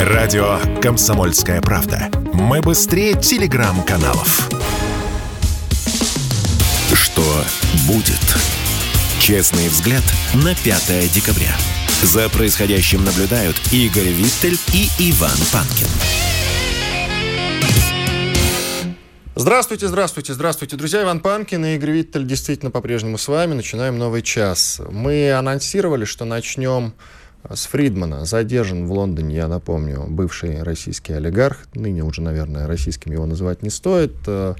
Радио «Комсомольская правда». Мы быстрее телеграм-каналов. Что будет? Честный взгляд на 5 декабря. За происходящим наблюдают Игорь Виттель и Иван Панкин. Здравствуйте, здравствуйте, здравствуйте, друзья. Иван Панкин и Игорь Виттель действительно по-прежнему с вами. Начинаем новый час. Мы анонсировали, что начнем с Фридмана. Задержан в Лондоне, я напомню, бывший российский олигарх. Ныне уже, наверное, российским его называть не стоит. Э,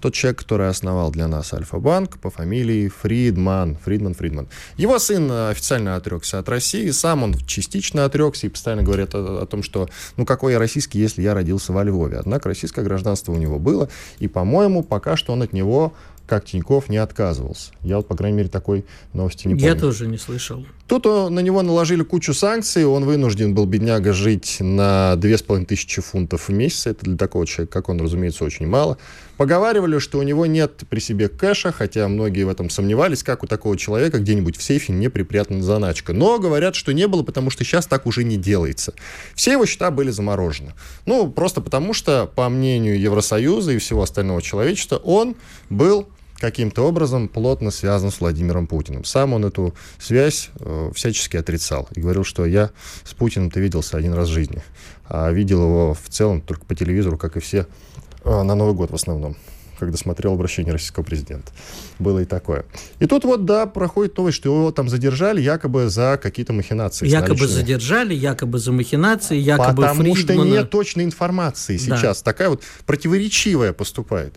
тот человек, который основал для нас Альфа-банк по фамилии Фридман. Фридман, Фридман. Его сын официально отрекся от России, сам он частично отрекся и постоянно говорит о, о том, что ну какой я российский, если я родился во Львове. Однако российское гражданство у него было, и, по-моему, пока что он от него как Тиньков не отказывался. Я вот, по крайней мере, такой новости не помню. Я тоже не слышал. Тут на него наложили кучу санкций, он вынужден был, бедняга, жить на 2500 фунтов в месяц. Это для такого человека, как он, разумеется, очень мало. Поговаривали, что у него нет при себе кэша, хотя многие в этом сомневались, как у такого человека где-нибудь в сейфе не припрятана заначка. Но говорят, что не было, потому что сейчас так уже не делается. Все его счета были заморожены. Ну, просто потому что, по мнению Евросоюза и всего остального человечества, он был каким-то образом плотно связан с Владимиром Путиным. Сам он эту связь э, всячески отрицал и говорил, что я с Путиным-то виделся один раз в жизни, а видел его в целом только по телевизору, как и все, э, на Новый год в основном когда смотрел обращение российского президента. Было и такое. И тут вот, да, проходит новость, что его там задержали якобы за какие-то махинации. Якобы задержали, якобы за махинации, якобы Потому Фридмана... что нет точной информации сейчас. Да. Такая вот противоречивая поступает.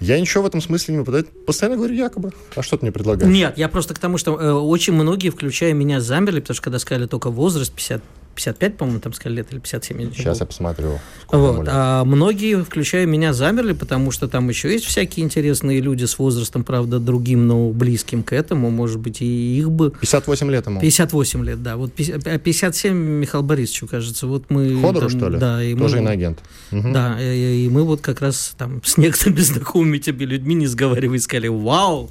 Я ничего в этом смысле не выпадает. Постоянно говорю якобы. А что ты мне предлагаешь? Нет, я просто к тому, что э, очень многие, включая меня, замерли, потому что когда сказали только возраст 50 55, по-моему, там сказали лет или 57. Сейчас я посмотрю. Вот. А многие, включая меня, замерли, потому что там еще есть всякие интересные люди с возрастом, правда, другим, но близким к этому. Может быть, и их бы... 58 лет ему. 58 лет, да. Вот 57 а Михаил Борисовичу, кажется. Вот мы... Ходору, что ли? Да. И Тоже мы, иноагент. Угу. Да, и, и мы вот как раз там с некоторыми знакомыми тебе людьми, не сговаривая, сказали, вау,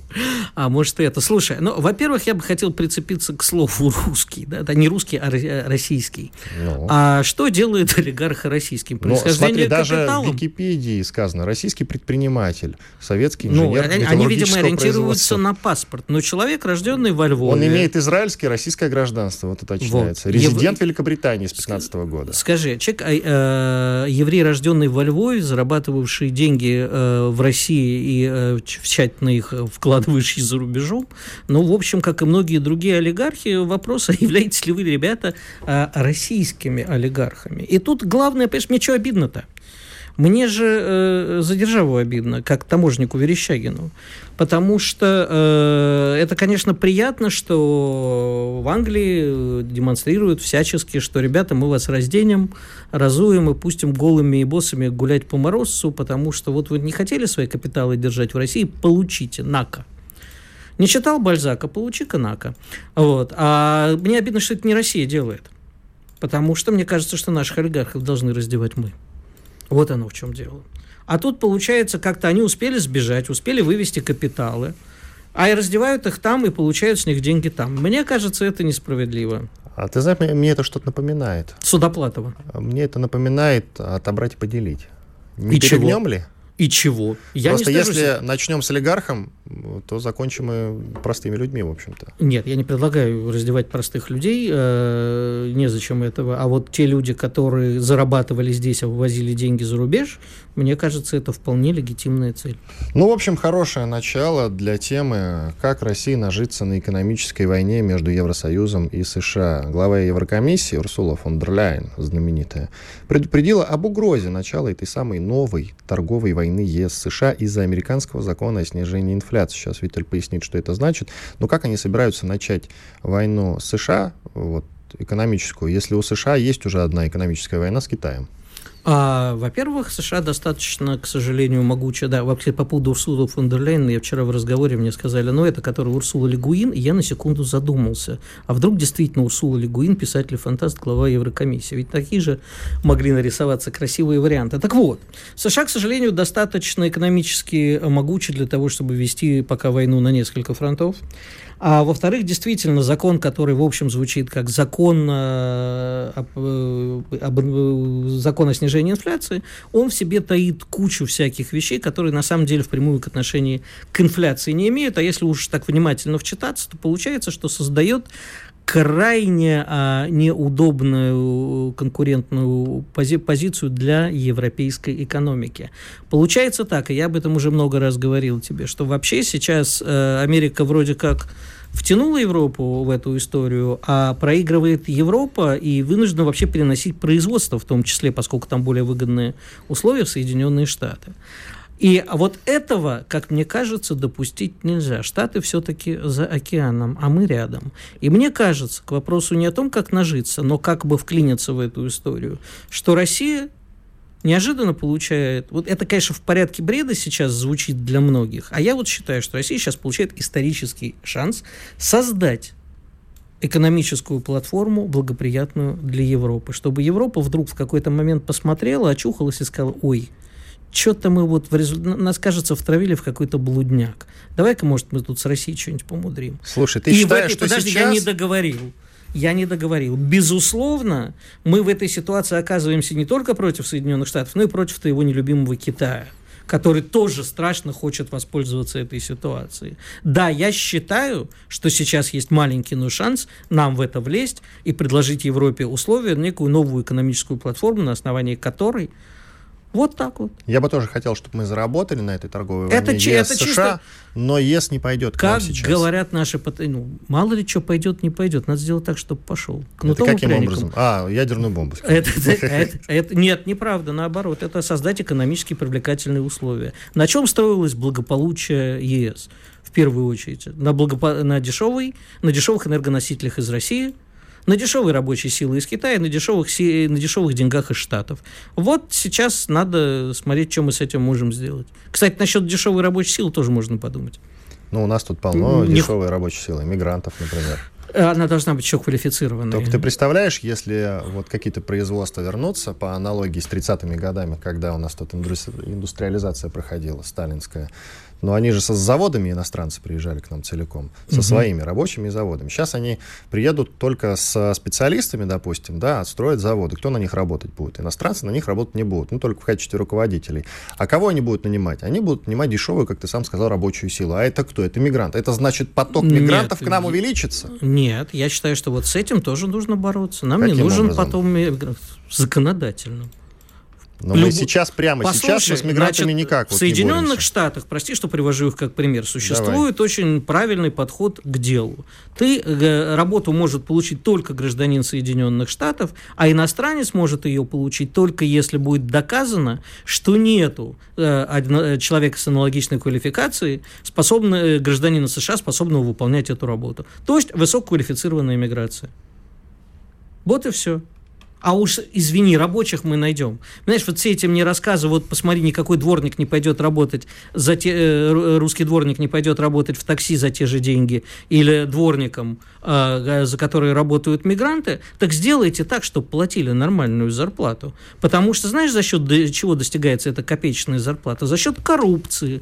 а может это. Слушай, ну, во-первых, я бы хотел прицепиться к слову русский. Да, да не русский, а российский российский. Ну. А что делает олигарх российским? Ну, смотри, даже в Википедии сказано, российский предприниматель, советский ну, инженер ну, Они, видимо, ориентируются на паспорт. Но человек, рожденный во Львове... Он имеет израильское российское гражданство, вот уточняется. Вот. Резидент Ев... Великобритании с 15 -го года. Скажи, человек, э, еврей, рожденный во Львове, зарабатывавший деньги э, в России и э, тщательно их вкладывающий за рубежом, ну, в общем, как и многие другие олигархи, вопрос, а являетесь ли вы, ребята, э, российскими олигархами. И тут главное, понимаешь, мне что обидно-то? Мне же э, за державу обидно, как таможнику Верещагину. Потому что э, это, конечно, приятно, что в Англии демонстрируют всячески, что, ребята, мы вас разденем, разуем и пустим голыми и боссами гулять по морозцу, потому что вот вы не хотели свои капиталы держать в России, получите, нака. Не читал Бальзака, получи-ка нака. Вот. А мне обидно, что это не Россия делает. Потому что мне кажется, что наших олигархов должны раздевать мы. Вот оно в чем дело. А тут, получается, как-то они успели сбежать, успели вывести капиталы, а и раздевают их там и получают с них деньги там. Мне кажется, это несправедливо. А ты знаешь, мне это что-то напоминает. Судоплатова. Мне это напоминает отобрать и поделить. Не и перегнем ли? И чего? Я Просто не если начнем с олигархом, то закончим мы простыми людьми, в общем-то. Нет, я не предлагаю раздевать простых людей, э, незачем этого. А вот те люди, которые зарабатывали здесь, а вывозили деньги за рубеж, мне кажется, это вполне легитимная цель. Ну, в общем, хорошее начало для темы, как Россия нажиться на экономической войне между Евросоюзом и США. Глава Еврокомиссии Урсула фон дер Ляйен, знаменитая, предупредила об угрозе начала этой самой новой торговой войны ЕС-США из-за американского закона о снижении инфляции. Сейчас Виталь пояснит, что это значит. Но как они собираются начать войну США, вот, экономическую, если у США есть уже одна экономическая война с Китаем? А, во-первых, США достаточно, к сожалению, могучая. Да, вообще по поводу Урсулы фон дер Лейн, я вчера в разговоре мне сказали, ну это который Урсула Легуин, и я на секунду задумался. А вдруг действительно Урсула Легуин, писатель-фантаст, глава Еврокомиссии? Ведь такие же могли нарисоваться красивые варианты. Так вот, США, к сожалению, достаточно экономически могучи для того, чтобы вести пока войну на несколько фронтов. А во-вторых, действительно, закон, который, в общем, звучит как закон, э, э, э, закон о снижении инфляции, он в себе таит кучу всяких вещей, которые на самом деле впрямую к отношению к инфляции не имеют. А если уж так внимательно вчитаться, то получается, что создает крайне а, неудобную конкурентную пози позицию для европейской экономики. Получается так, и я об этом уже много раз говорил тебе, что вообще сейчас э, Америка вроде как втянула Европу в эту историю, а проигрывает Европа и вынуждена вообще переносить производство, в том числе, поскольку там более выгодные условия в Соединенные Штаты. И вот этого, как мне кажется, допустить нельзя. Штаты все-таки за океаном, а мы рядом. И мне кажется, к вопросу не о том, как нажиться, но как бы вклиниться в эту историю, что Россия неожиданно получает... Вот это, конечно, в порядке бреда сейчас звучит для многих, а я вот считаю, что Россия сейчас получает исторический шанс создать экономическую платформу, благоприятную для Европы, чтобы Европа вдруг в какой-то момент посмотрела, очухалась и сказала, ой, что-то мы вот, в результ... нас, кажется, втравили в какой-то блудняк. Давай-ка, может, мы тут с Россией что-нибудь помудрим. Слушай, ты и считаешь, этой... что Подожди, сейчас... я не договорил. Я не договорил. Безусловно, мы в этой ситуации оказываемся не только против Соединенных Штатов, но и против твоего нелюбимого Китая который тоже страшно хочет воспользоваться этой ситуацией. Да, я считаю, что сейчас есть маленький, но шанс нам в это влезть и предложить Европе условия, некую новую экономическую платформу, на основании которой вот так вот. Я бы тоже хотел, чтобы мы заработали на этой торговой войне это, ЕС, это США, чисто... но ЕС не пойдет как к сейчас. говорят наши... Ну, мало ли что пойдет, не пойдет. Надо сделать так, чтобы пошел. Это каким образом? А, ядерную бомбу. Это, это, это, нет, неправда, наоборот. Это создать экономически привлекательные условия. На чем строилось благополучие ЕС? В первую очередь. На, благопо... на, дешевый, на дешевых энергоносителях из России – на дешевой рабочей силы из Китая, на дешевых, на дешевых деньгах из Штатов. Вот сейчас надо смотреть, что мы с этим можем сделать. Кстати, насчет дешевой рабочей силы тоже можно подумать. Ну, у нас тут полно Не... дешевой рабочей силы, мигрантов, например. Она должна быть еще квалифицированной. Только ты представляешь, если вот какие-то производства вернутся по аналогии с 30-ми годами, когда у нас тут индустриализация проходила, сталинская, но они же со заводами иностранцы приезжали к нам целиком, со угу. своими рабочими заводами. Сейчас они приедут только с специалистами, допустим, да, отстроят заводы. Кто на них работать будет? Иностранцы на них работать не будут, ну, только в качестве руководителей. А кого они будут нанимать? Они будут нанимать дешевую, как ты сам сказал, рабочую силу. А это кто? Это мигрант. Это значит, поток мигрантов Нет, к нам увеличится? Нет, я считаю, что вот с этим тоже нужно бороться. Нам Каким не нужен образом? потом законодательно. Но Люб... мы сейчас, прямо Послушай, сейчас, мы с мигрантами значит, никак. В Соединенных Штатах, прости, что привожу их как пример, существует Давай. очень правильный подход к делу. Ты э, работу может получить только гражданин Соединенных Штатов, а иностранец может ее получить только если будет доказано, что нету э, одно, человека с аналогичной квалификацией, способного, э, гражданина США, способного выполнять эту работу. То есть высококвалифицированная иммиграция. Вот и все. А уж, извини, рабочих мы найдем. Знаешь, вот все эти мне рассказы, вот посмотри, никакой дворник не пойдет работать, за те, э, русский дворник не пойдет работать в такси за те же деньги, или дворником, э, за которые работают мигранты, так сделайте так, чтобы платили нормальную зарплату. Потому что, знаешь, за счет чего достигается эта копеечная зарплата? За счет коррупции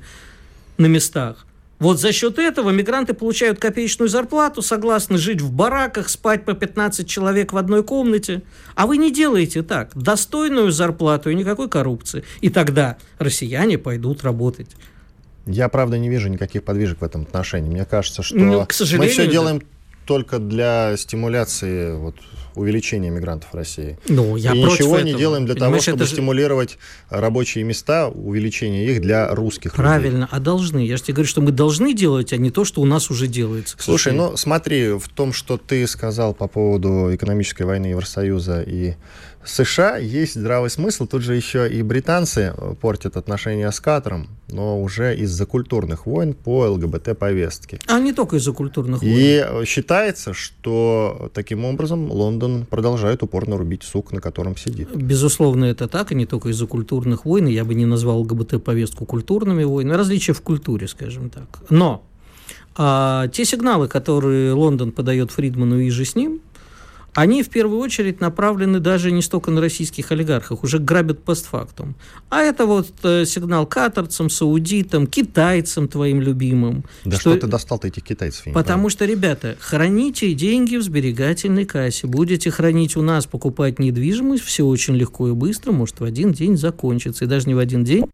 на местах. Вот за счет этого мигранты получают копеечную зарплату, согласны жить в бараках, спать по 15 человек в одной комнате. А вы не делаете так. Достойную зарплату и никакой коррупции. И тогда россияне пойдут работать. Я, правда, не вижу никаких подвижек в этом отношении. Мне кажется, что ну, к мы все делаем да. только для стимуляции вот, увеличения мигрантов в России. Ну, я и ничего этого. не делаем для Понимаешь, того, чтобы же... стимулировать рабочие места, увеличение их для русских Правильно, людей. а должны. Я же тебе говорю, что мы должны делать, а не то, что у нас уже делается. Слушай, ну смотри, в том, что ты сказал по поводу экономической войны Евросоюза и США есть здравый смысл. Тут же еще и британцы портят отношения с Катаром, но уже из-за культурных войн по ЛГБТ-повестке. А не только из-за культурных войн. И считается, что таким образом Лондон Лондон продолжает упорно рубить сук, на котором сидит. Безусловно, это так, и не только из-за культурных войн. Я бы не назвал ЛГБТ-повестку культурными войнами. Различия в культуре, скажем так. Но а, те сигналы, которые Лондон подает Фридману и же с ним, они в первую очередь направлены даже не столько на российских олигархов, уже грабят постфактум. А это вот э, сигнал катарцам, саудитам, китайцам твоим любимым. Да что, что ты достал-то этих китайцев? Потому что, ребята, храните деньги в сберегательной кассе, будете хранить у нас, покупать недвижимость, все очень легко и быстро, может в один день закончится, и даже не в один день,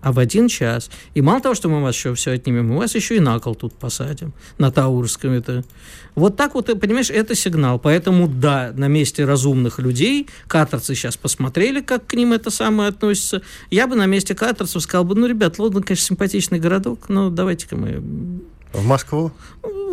а в один час. И мало того, что мы вас еще все отнимем, мы вас еще и на кол тут посадим, на Таурском это. Вот так вот, понимаешь, это сигнал. Поэтому, да, на месте разумных людей, катарцы сейчас посмотрели, как к ним это самое относится. Я бы на месте катарцев сказал бы, ну, ребят, Лондон, конечно, симпатичный городок, но давайте-ка мы в Москву?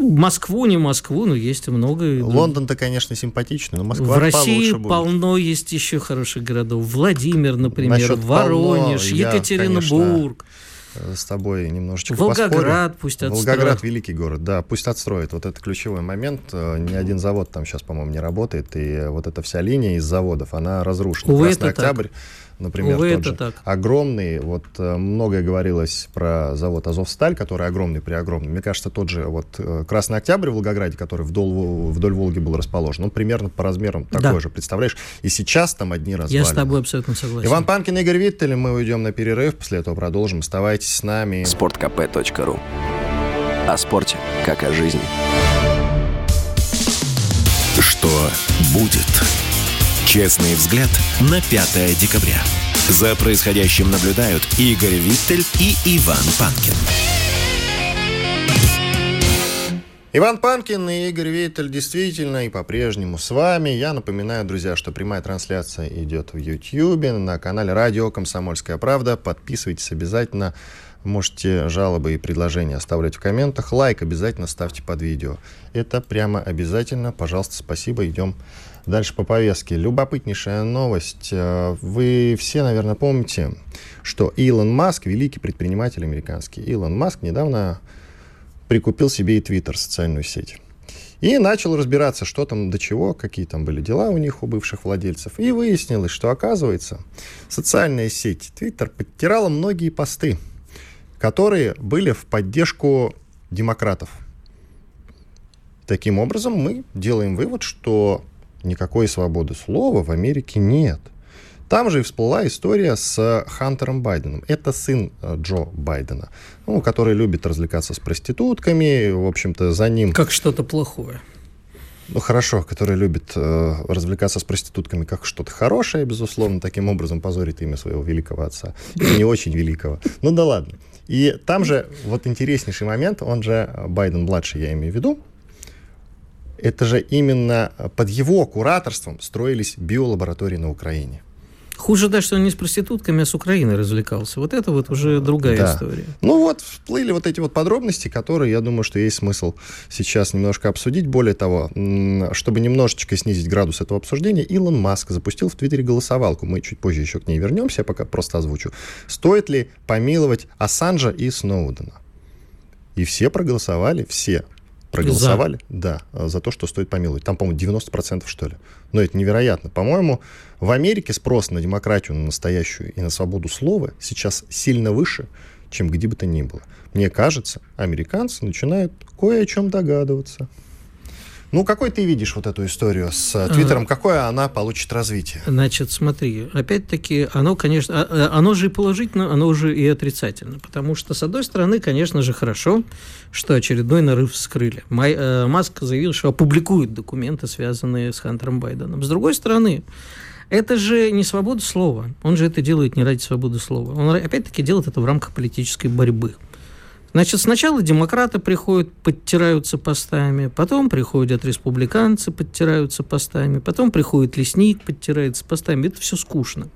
Москву, не Москву, но есть много. Лондон-то, конечно, симпатичный, но Москва В России полно есть еще хороших городов. Владимир, например, Насчет Воронеж, полно, Екатеринбург. Я, конечно, с тобой немножечко Волгоград поспорю. пусть отстроит. Волгоград великий город, да, пусть отстроит. Вот это ключевой момент. Э, ни один завод там сейчас, по-моему, не работает. И вот эта вся линия из заводов, она разрушена. Увы, Красный Октябрь. Так например, Увы, тот же, так. огромный. Вот э, многое говорилось про завод Азовсталь, который огромный при огромном. Мне кажется, тот же вот э, Красный Октябрь в Волгограде, который вдоль, вдоль Волги был расположен, он примерно по размерам такой да. же, представляешь? И сейчас там одни развалины. Я с тобой абсолютно согласен. Иван Панкин, Игорь Виттель, мы уйдем на перерыв, после этого продолжим. Оставайтесь с нами. Спорткп.ру О спорте, как о жизни. Что будет? Честный взгляд на 5 декабря. За происходящим наблюдают Игорь Виттель и Иван Панкин. Иван Панкин и Игорь Виттель действительно и по-прежнему с вами. Я напоминаю, друзья, что прямая трансляция идет в YouTube на канале Радио «Комсомольская правда». Подписывайтесь обязательно. Можете жалобы и предложения оставлять в комментах. Лайк обязательно ставьте под видео. Это прямо обязательно. Пожалуйста, спасибо. Идем Дальше по повестке. Любопытнейшая новость. Э, вы все, наверное, помните, что Илон Маск, великий предприниматель американский, Илон Маск недавно прикупил себе и Твиттер, социальную сеть. И начал разбираться, что там до чего, какие там были дела у них, у бывших владельцев. И выяснилось, что, оказывается, социальная сеть Твиттер подтирала многие посты, которые были в поддержку демократов. Таким образом, мы делаем вывод, что никакой свободы слова в Америке нет. Там же и всплыла история с Хантером Байденом. Это сын э, Джо Байдена, ну, который любит развлекаться с проститутками, в общем-то, за ним... Как что-то плохое. Ну, хорошо, который любит э, развлекаться с проститутками как что-то хорошее, безусловно, таким образом позорит имя своего великого отца. И не очень великого. Ну да ладно. И там же вот интереснейший момент, он же э, Байден-младший, я имею в виду, это же именно под его кураторством строились биолаборатории на Украине. Хуже даже, что он не с проститутками, а с Украиной развлекался. Вот это вот уже другая да. история. Ну вот, всплыли вот эти вот подробности, которые, я думаю, что есть смысл сейчас немножко обсудить. Более того, чтобы немножечко снизить градус этого обсуждения, Илон Маск запустил в Твиттере голосовалку. Мы чуть позже еще к ней вернемся, я пока просто озвучу. Стоит ли помиловать Ассанжа и Сноудена? И все проголосовали, все проголосовали, за. да, за то, что стоит помиловать. Там, по-моему, 90% что ли. Но это невероятно. По-моему, в Америке спрос на демократию, на настоящую и на свободу слова сейчас сильно выше, чем где бы то ни было. Мне кажется, американцы начинают кое о чем догадываться. Ну, какой ты видишь вот эту историю с э, Твиттером? Какое она получит развитие? Значит, смотри, опять-таки, оно, конечно, а, э, оно же и положительно, оно же и отрицательно. Потому что, с одной стороны, конечно же, хорошо, что очередной нарыв вскрыли. Май, э, Маск заявил, что опубликует документы, связанные с Хантером Байденом. С другой стороны, это же не свобода слова. Он же это делает не ради свободы слова. Он опять-таки делает это в рамках политической борьбы. Значит, сначала демократы приходят, подтираются постами, потом приходят республиканцы, подтираются постами, потом приходит лесник, подтирается постами. Это все скучно.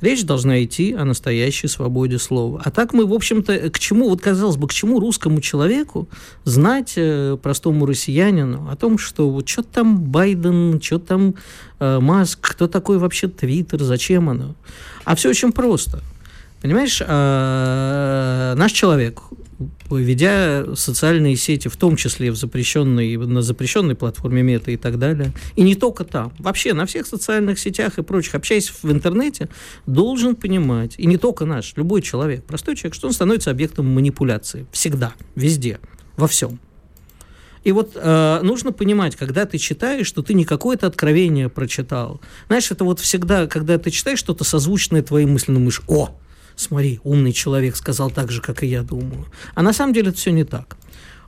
Речь должна идти о настоящей свободе слова. А так мы, в общем-то, к чему, вот казалось бы, к чему русскому человеку знать, э, простому россиянину, о том, что вот что там Байден, что там э, Маск, кто такой вообще Твиттер, зачем оно. А все очень просто. Понимаешь, э, наш человек ведя социальные сети, в том числе в запрещенной, на запрещенной платформе Мета и так далее, и не только там, вообще на всех социальных сетях и прочих, общаясь в интернете, должен понимать, и не только наш, любой человек, простой человек, что он становится объектом манипуляции. Всегда, везде, во всем. И вот э, нужно понимать, когда ты читаешь, что ты не какое-то откровение прочитал. Знаешь, это вот всегда, когда ты читаешь что-то созвучное твоим мыслям, думаешь, о, смотри, умный человек сказал так же, как и я думаю. А на самом деле это все не так.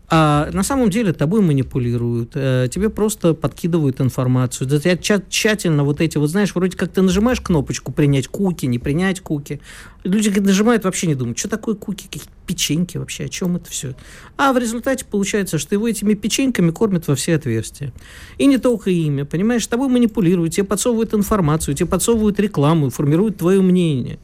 А на самом деле тобой манипулируют, э, тебе просто подкидывают информацию. Да тебя тщательно вот эти, вот знаешь, вроде как ты нажимаешь кнопочку принять куки, не принять куки. Люди нажимают, вообще не думают, что такое куки, какие печеньки вообще, о чем это все. А в результате получается, что его этими печеньками кормят во все отверстия. И не только ими, понимаешь, тобой манипулируют, тебе подсовывают информацию, тебе подсовывают рекламу, формируют твое мнение.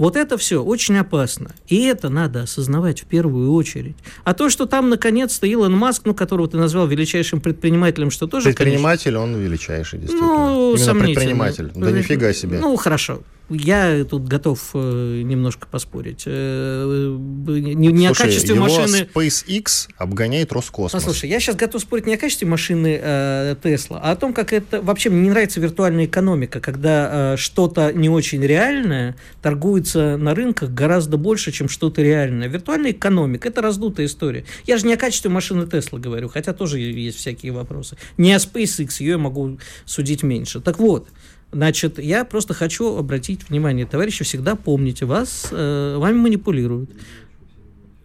Вот это все очень опасно. И это надо осознавать в первую очередь. А то, что там наконец-то Илон Маск, ну, которого ты назвал величайшим предпринимателем, что тоже... Предприниматель, конечно... он величайший, действительно. Ну, Именно предприниматель. Да нифига себе. Ну, хорошо. Я тут готов э, немножко поспорить. Э, не, не слушай, о качестве его машины... SpaceX обгоняет Роскосмос. Послушай, я сейчас готов спорить не о качестве машины э, Тесла, а о том, как это... Вообще, мне не нравится виртуальная экономика, когда э, что-то не очень реальное торгуется на рынках гораздо больше, чем что-то реальное. Виртуальная экономика – это раздутая история. Я же не о качестве машины Тесла говорю, хотя тоже есть всякие вопросы. Не о SpaceX, ее я могу судить меньше. Так вот, Значит, я просто хочу обратить внимание, товарищи, всегда помните, вас, э, вами манипулируют.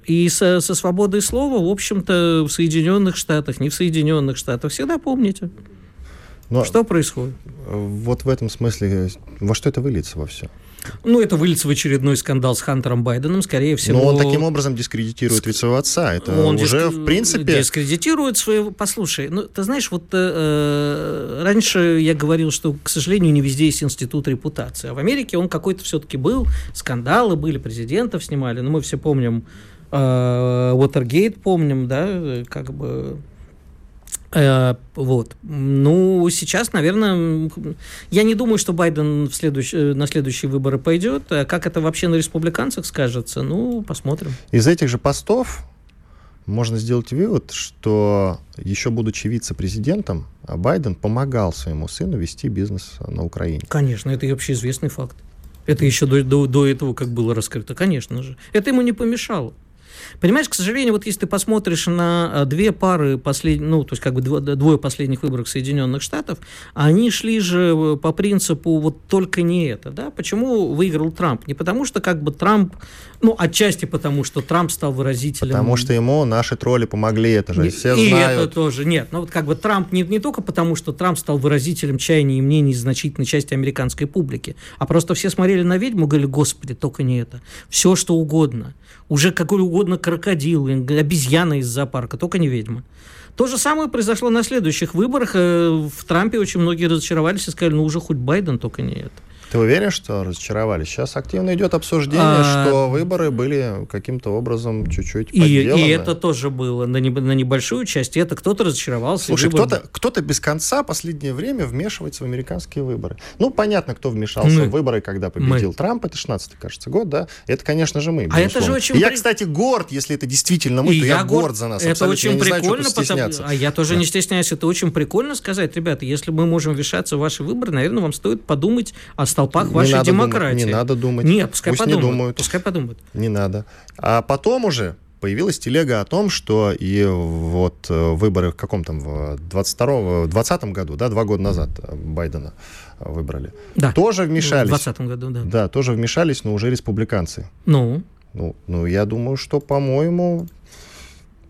И со, со свободой слова, в общем-то, в Соединенных Штатах, не в Соединенных Штатах, всегда помните. Но что происходит? Вот в этом смысле, во что это выльется во все? Ну, это выльется в очередной скандал с Хантером Байденом, скорее всего. Но он таким образом дискредитирует Ск... ведь своего отца. Это он уже, диск... в принципе... Дискредитирует своего... Послушай, ну, ты знаешь, вот э, раньше я говорил, что, к сожалению, не везде есть институт репутации. А в Америке он какой-то все-таки был, скандалы были, президентов снимали. Ну, мы все помним, э, Уотергейт помним, да, как бы Э, вот. Ну, сейчас, наверное, я не думаю, что Байден в следующ... Э, на следующие выборы пойдет. А как это вообще на республиканцах скажется? Ну, посмотрим. Из этих же постов можно сделать вывод, что еще будучи вице-президентом, Байден помогал своему сыну вести бизнес на Украине. Конечно, это вообще известный факт. Это еще до, до, до этого как было раскрыто, конечно же. Это ему не помешало. Понимаешь, к сожалению, вот если ты посмотришь на а, две пары последних, ну, то есть как бы двое последних выборов Соединенных Штатов, они шли же э, по принципу вот только не это, да? Почему выиграл Трамп? Не потому что как бы Трамп, ну, отчасти потому, что Трамп стал выразителем... Потому что ему наши тролли помогли, это же все и знают. это тоже, нет. Ну, вот как бы Трамп не, не только потому, что Трамп стал выразителем чаяний и мнений значительной части американской публики, а просто все смотрели на ведьму и говорили, господи, только не это. Все, что угодно уже какой угодно крокодил, обезьяна из зоопарка, только не ведьма. То же самое произошло на следующих выборах. Э, в Трампе очень многие разочаровались и сказали, ну уже хоть Байден, только не это. Ты уверен, что разочаровались? Сейчас активно идет обсуждение, а... что выборы были каким-то образом чуть-чуть и, и это тоже было на, не, на небольшую часть. Это кто-то разочаровался. Слушай, кто-то, кто-то без конца последнее время вмешивается в американские выборы. Ну, понятно, кто вмешался мы. в выборы, когда победил мы. Трамп. Это 16 кажется, год, да? Это, конечно же, мы. А это же очень... я, кстати, горд, если это действительно мы, и то я, я горд за нас. Это абсолютно. очень я прикольно, знаю, потому... а я тоже да. не стесняюсь. Это очень прикольно сказать, ребята, если мы можем вмешаться в ваши выборы, наверное, вам стоит подумать о столпах вашей демократии демократии. Думать, не надо думать. Нет, пускай Пусть подумают. Не думают. Пускай подумают. Не надо. А потом уже появилась телега о том, что и вот э, выборы в каком там, в 22 20 году, да, два года назад Байдена выбрали. Да. Тоже вмешались. В 20 году, да. Да, тоже вмешались, но уже республиканцы. Ну? Ну, ну я думаю, что, по-моему,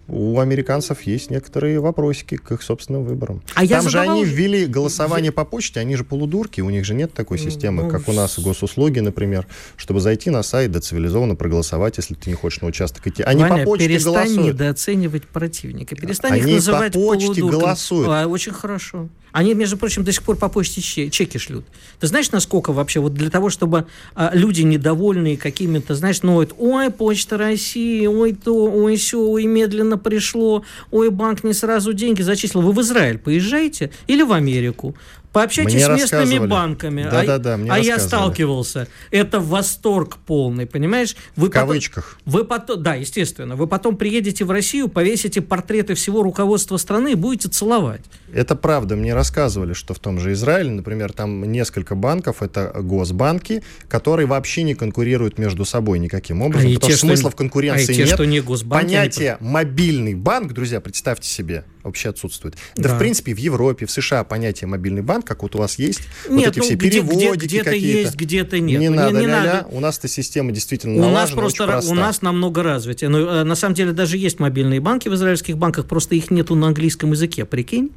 у американцев есть некоторые вопросики к их собственным выборам. А Там же задавал... они ввели голосование по почте, они же полудурки, у них же нет такой системы, ну, как у нас госуслуги, например, чтобы зайти на сайт, да цивилизованно проголосовать, если ты не хочешь на участок идти. Они Ваня, по почте перестань голосуют. недооценивать противника, перестань они их называть по почте голосуют. А, очень хорошо. Они, между прочим, до сих пор по почте чеки шлют. Ты знаешь, насколько вообще, вот для того, чтобы а, люди недовольные какими-то, знаешь, ну, это, ой, Почта России, ой, то, ой, все, ой, медленно пришло, ой, банк не сразу деньги зачислил. Вы в Израиль поезжаете или в Америку? Пообщайтесь Мне с местными банками. Да, а да, да, мне а я сталкивался. Это восторг полный, понимаешь? Вы В потом- кавычках. Вы потом, да, естественно, вы потом приедете в Россию, повесите портреты всего руководства страны и будете целовать. Это правда. Мне рассказывали, что в том же Израиле, например, там несколько банков, это госбанки, которые вообще не конкурируют между собой никаким образом, А потому те, что смысла в конкуренции а те, нет. что не госбанки, Понятие «мобильный банк», друзья, представьте себе, вообще отсутствует. Да, Да. в принципе, в Европе, в США понятие «мобильный банк», как вот у вас есть, вот Нет, эти ну, все где- где- переводики где-то какие-то. есть, где-то нет. Не Не- надо, не ля-ля. надо. У нас-то система действительно У нас налажена, просто у нас намного развитие. Но э, на самом деле даже есть мобильные банки в израильских банках, просто их нету на английском языке, прикинь.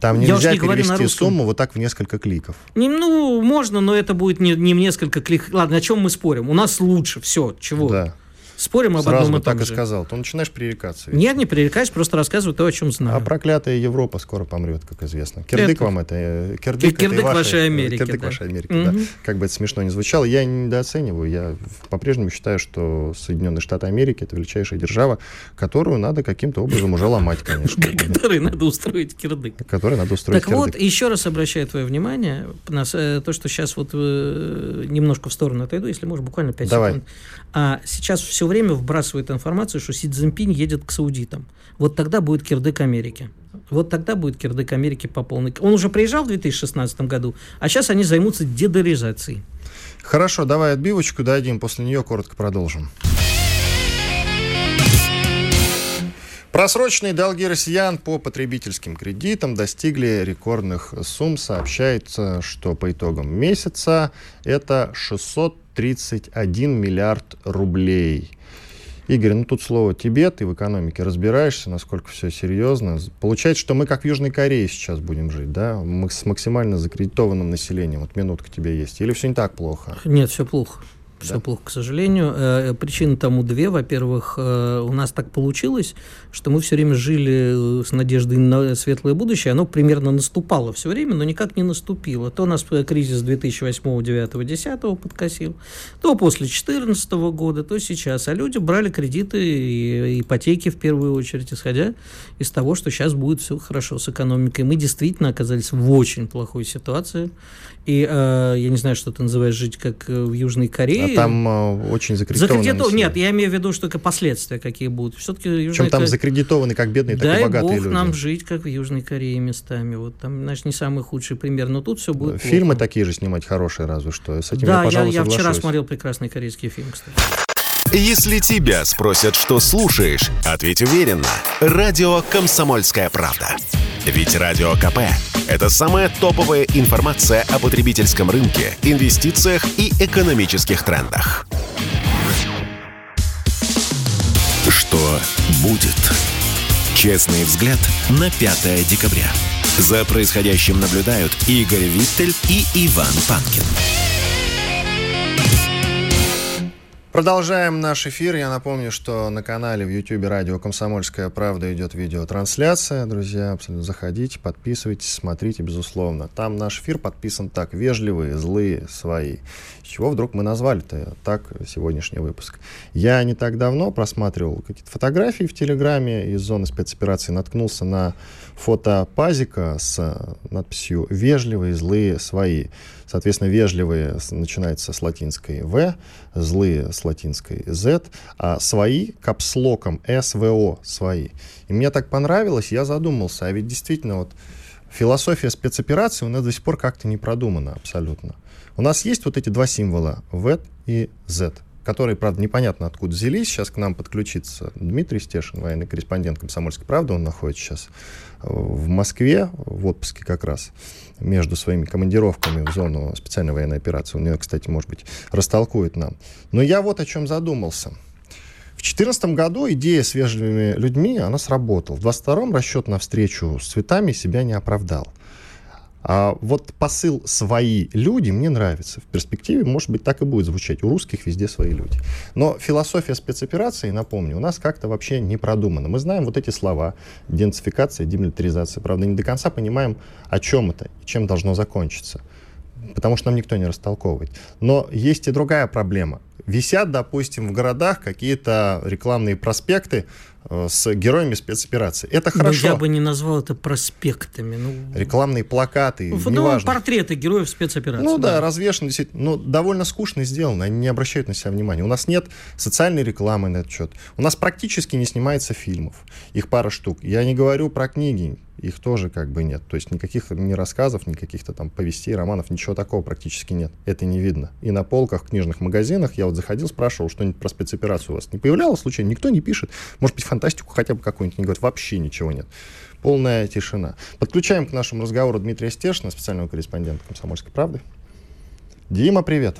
Там Я нельзя не перевести сумму вот так в несколько кликов. Не, ну, можно, но это будет не, не в несколько клик. Ладно, о чем мы спорим? У нас лучше, все, чего? Да. Спорим об Сразу одном и том так и же. сказал. То начинаешь пререкаться. ведь. Нет, не пререкаюсь, просто рассказываю то, о чем знаю. А проклятая Европа скоро помрет, как известно. Кирдык Это- вам это. э, Кирдык, это и Кирдык ваша- вашей Америки, Кирдык да. вашей Америки, да. Мгм. Как бы это смешно не звучало. Я не недооцениваю. Я по-прежнему считаю, что Соединенные Штаты Америки это величайшая держава, которую надо каким-то образом уже ломать, конечно. Который надо устроить кирдык. Которой надо устроить Так вот, кирдык. еще раз обращаю твое внимание на э, то, что сейчас вот э, немножко в сторону отойду, если можно, буквально 5 Давай. секунд. А сейчас все время вбрасывают информацию, что Си Цзиньпинь едет к саудитам. Вот тогда будет кирдык Америки. Вот тогда будет кирдык Америки по полной. Он уже приезжал в 2016 году, а сейчас они займутся дедоларизацией. Хорошо, давай отбивочку дадим, после нее коротко продолжим. Просроченные долги россиян по потребительским кредитам достигли рекордных сумм. Сообщается, что по итогам месяца это 631 миллиард рублей. Игорь, ну тут слово тебе, ты в экономике разбираешься, насколько все серьезно. Получается, что мы как в Южной Корее сейчас будем жить, да? Мы с максимально закредитованным населением. Вот минутка тебе есть. Или все не так плохо? Нет, все плохо. Все Да. плохо, к сожалению. Э, Причины тому две. Во-первых, э, у нас так получилось, что мы все время жили э, с надеждой на светлое будущее. Оно примерно наступало все время, но никак не наступило. То нас э, кризис 2008, 2009, 2010 подкосил, то после 2014 года, то сейчас. А люди брали кредиты и ипотеки в первую очередь, исходя из того, что сейчас будет все хорошо с экономикой. Мы действительно оказались в очень плохой ситуации. И э, я не знаю, что ты называешь жить как в Южной Корее. Там э, очень закредитованное Закредитов- население. Нет, я имею в виду, что это последствия какие будут. Все-таки Причем там закредитованы как бедные, так и богатые бог люди. нам жить, как в Южной Корее местами. Вот там, знаешь, не самый худший пример, но тут все будет Фильмы плохо. такие же снимать хорошие, разве что. С этим Да, я, я, я вчера смотрел прекрасный корейский фильм, кстати. Если тебя спросят, что слушаешь, ответь уверенно. Радио «Комсомольская правда». Ведь Радио КП – это самая топовая информация о потребительском рынке, инвестициях и экономических трендах. Что будет? Честный взгляд на 5 декабря. За происходящим наблюдают Игорь Виттель и Иван Панкин. Продолжаем наш эфир. Я напомню, что на канале в YouTube радио «Комсомольская правда» идет видеотрансляция. Друзья, абсолютно заходите, подписывайтесь, смотрите, безусловно. Там наш эфир подписан так. Вежливые, злые, свои. С чего вдруг мы назвали-то так сегодняшний выпуск? Я не так давно просматривал какие-то фотографии в Телеграме из зоны спецоперации. Наткнулся на фото пазика с надписью «Вежливые, злые, свои». Соответственно, вежливые начинается с латинской «В», злые с латинской «Z», а свои капслоком «СВО» «свои». И мне так понравилось, я задумался, а ведь действительно вот философия спецоперации у нас до сих пор как-то не продумана абсолютно. У нас есть вот эти два символа «В» и «Z», которые, правда, непонятно откуда взялись. Сейчас к нам подключится Дмитрий Стешин, военный корреспондент «Комсомольской правды». Он находится сейчас э, в Москве, в отпуске как раз, между своими командировками в зону специальной военной операции. Он ее, кстати, может быть, растолкует нам. Но я вот о чем задумался. В 2014 году идея с вежливыми людьми, она сработала. В 22 расчет на встречу с цветами себя не оправдал. А вот посыл «свои люди» мне нравится. В перспективе, может быть, так и будет звучать. У русских везде свои люди. Но философия спецоперации, напомню, у нас как-то вообще не продумана. Мы знаем вот эти слова денацификация, демилитаризация. Правда, не до конца понимаем, о чем это чем должно закончиться. Потому что нам никто не растолковывает. Но есть и другая проблема. Висят, допустим, в городах какие-то рекламные проспекты с героями спецоперации. Это хорошо. Но я бы не назвал это проспектами. Ну... Рекламные плакаты, ну, неважно. портреты героев спецоперации. Ну да, да развешаны действительно. Но довольно скучно сделано, они не обращают на себя внимания. У нас нет социальной рекламы на этот счет. У нас практически не снимается фильмов. Их пара штук. Я не говорю про книги их тоже как бы нет. То есть никаких ни рассказов, ни каких-то там повестей, романов, ничего такого практически нет. Это не видно. И на полках в книжных магазинах я вот заходил, спрашивал, что-нибудь про спецоперацию у вас не появлялось случайно? Никто не пишет. Может быть, фантастику хотя бы какую-нибудь не говорит. Вообще ничего нет. Полная тишина. Подключаем к нашему разговору Дмитрия Стешина, специального корреспондента «Комсомольской правды». Дима, привет.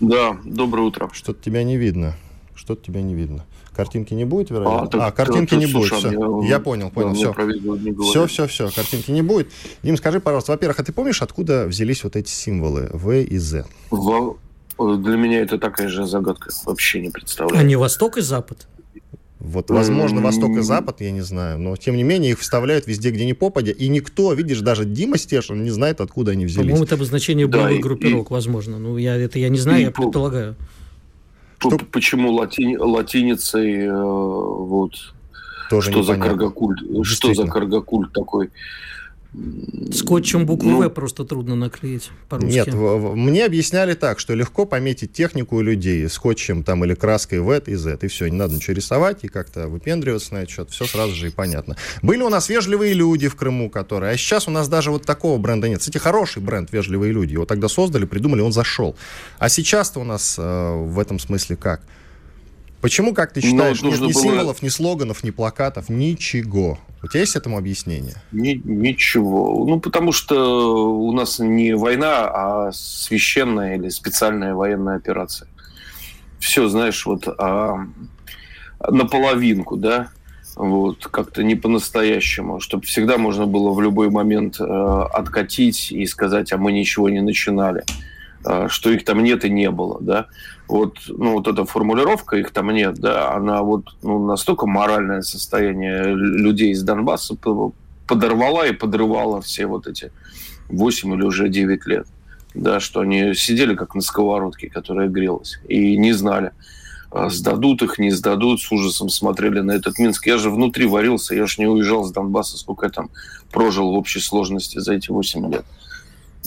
Да, доброе утро. Что-то тебя не видно. Что-то тебя не видно. Картинки не будет, вероятно? А, а картинки не будет. Все. Я, я понял, понял. Все. все, все, все. Картинки не будет. Дим, скажи, пожалуйста, во-первых, а ты помнишь, откуда взялись вот эти символы В и З? В... Для меня это такая же загадка. Вообще не представляю. А не Восток и Запад? Вот, возможно, Восток и Запад, я не знаю, но тем не менее их вставляют везде, где не попадя, и никто, видишь, даже Дима Стешин не знает, откуда они взялись. По-моему, это обозначение боевых да, группировок, и, возможно. Ну, я это я не знаю, и, я предполагаю. Что... Почему лати... латиницей э, вот Тоже что непонятно. за каргокульт? Что за каргокульт такой? Скотчем букву ну, «В» просто трудно наклеить по-русски. Нет, мне объясняли так, что легко пометить технику у людей скотчем там или краской «В» и «Z», и все, не надо ничего рисовать и как-то выпендриваться на этот счет, все сразу же и понятно. Были у нас вежливые люди в Крыму, которые... А сейчас у нас даже вот такого бренда нет. Кстати, хороший бренд «Вежливые люди». Его тогда создали, придумали, он зашел. А сейчас-то у нас э, в этом смысле как? Почему, как ты считаешь, нет ни было... символов, ни слоганов, ни плакатов, ничего? У тебя есть этому объяснение? Ни, ничего. Ну, потому что у нас не война, а священная или специальная военная операция. Все, знаешь, вот а, наполовинку, да, вот, как-то не по-настоящему, чтобы всегда можно было в любой момент э, откатить и сказать, а мы ничего не начинали. Э, что их там нет и не было, да. Вот, ну, вот эта формулировка «их там нет», да, она вот ну, настолько моральное состояние людей из Донбасса подорвала и подрывала все вот эти 8 или уже 9 лет, да, что они сидели как на сковородке, которая грелась, и не знали, э, сдадут их, не сдадут, с ужасом смотрели на этот Минск. Я же внутри варился, я же не уезжал с Донбасса, сколько я там прожил в общей сложности за эти 8 лет.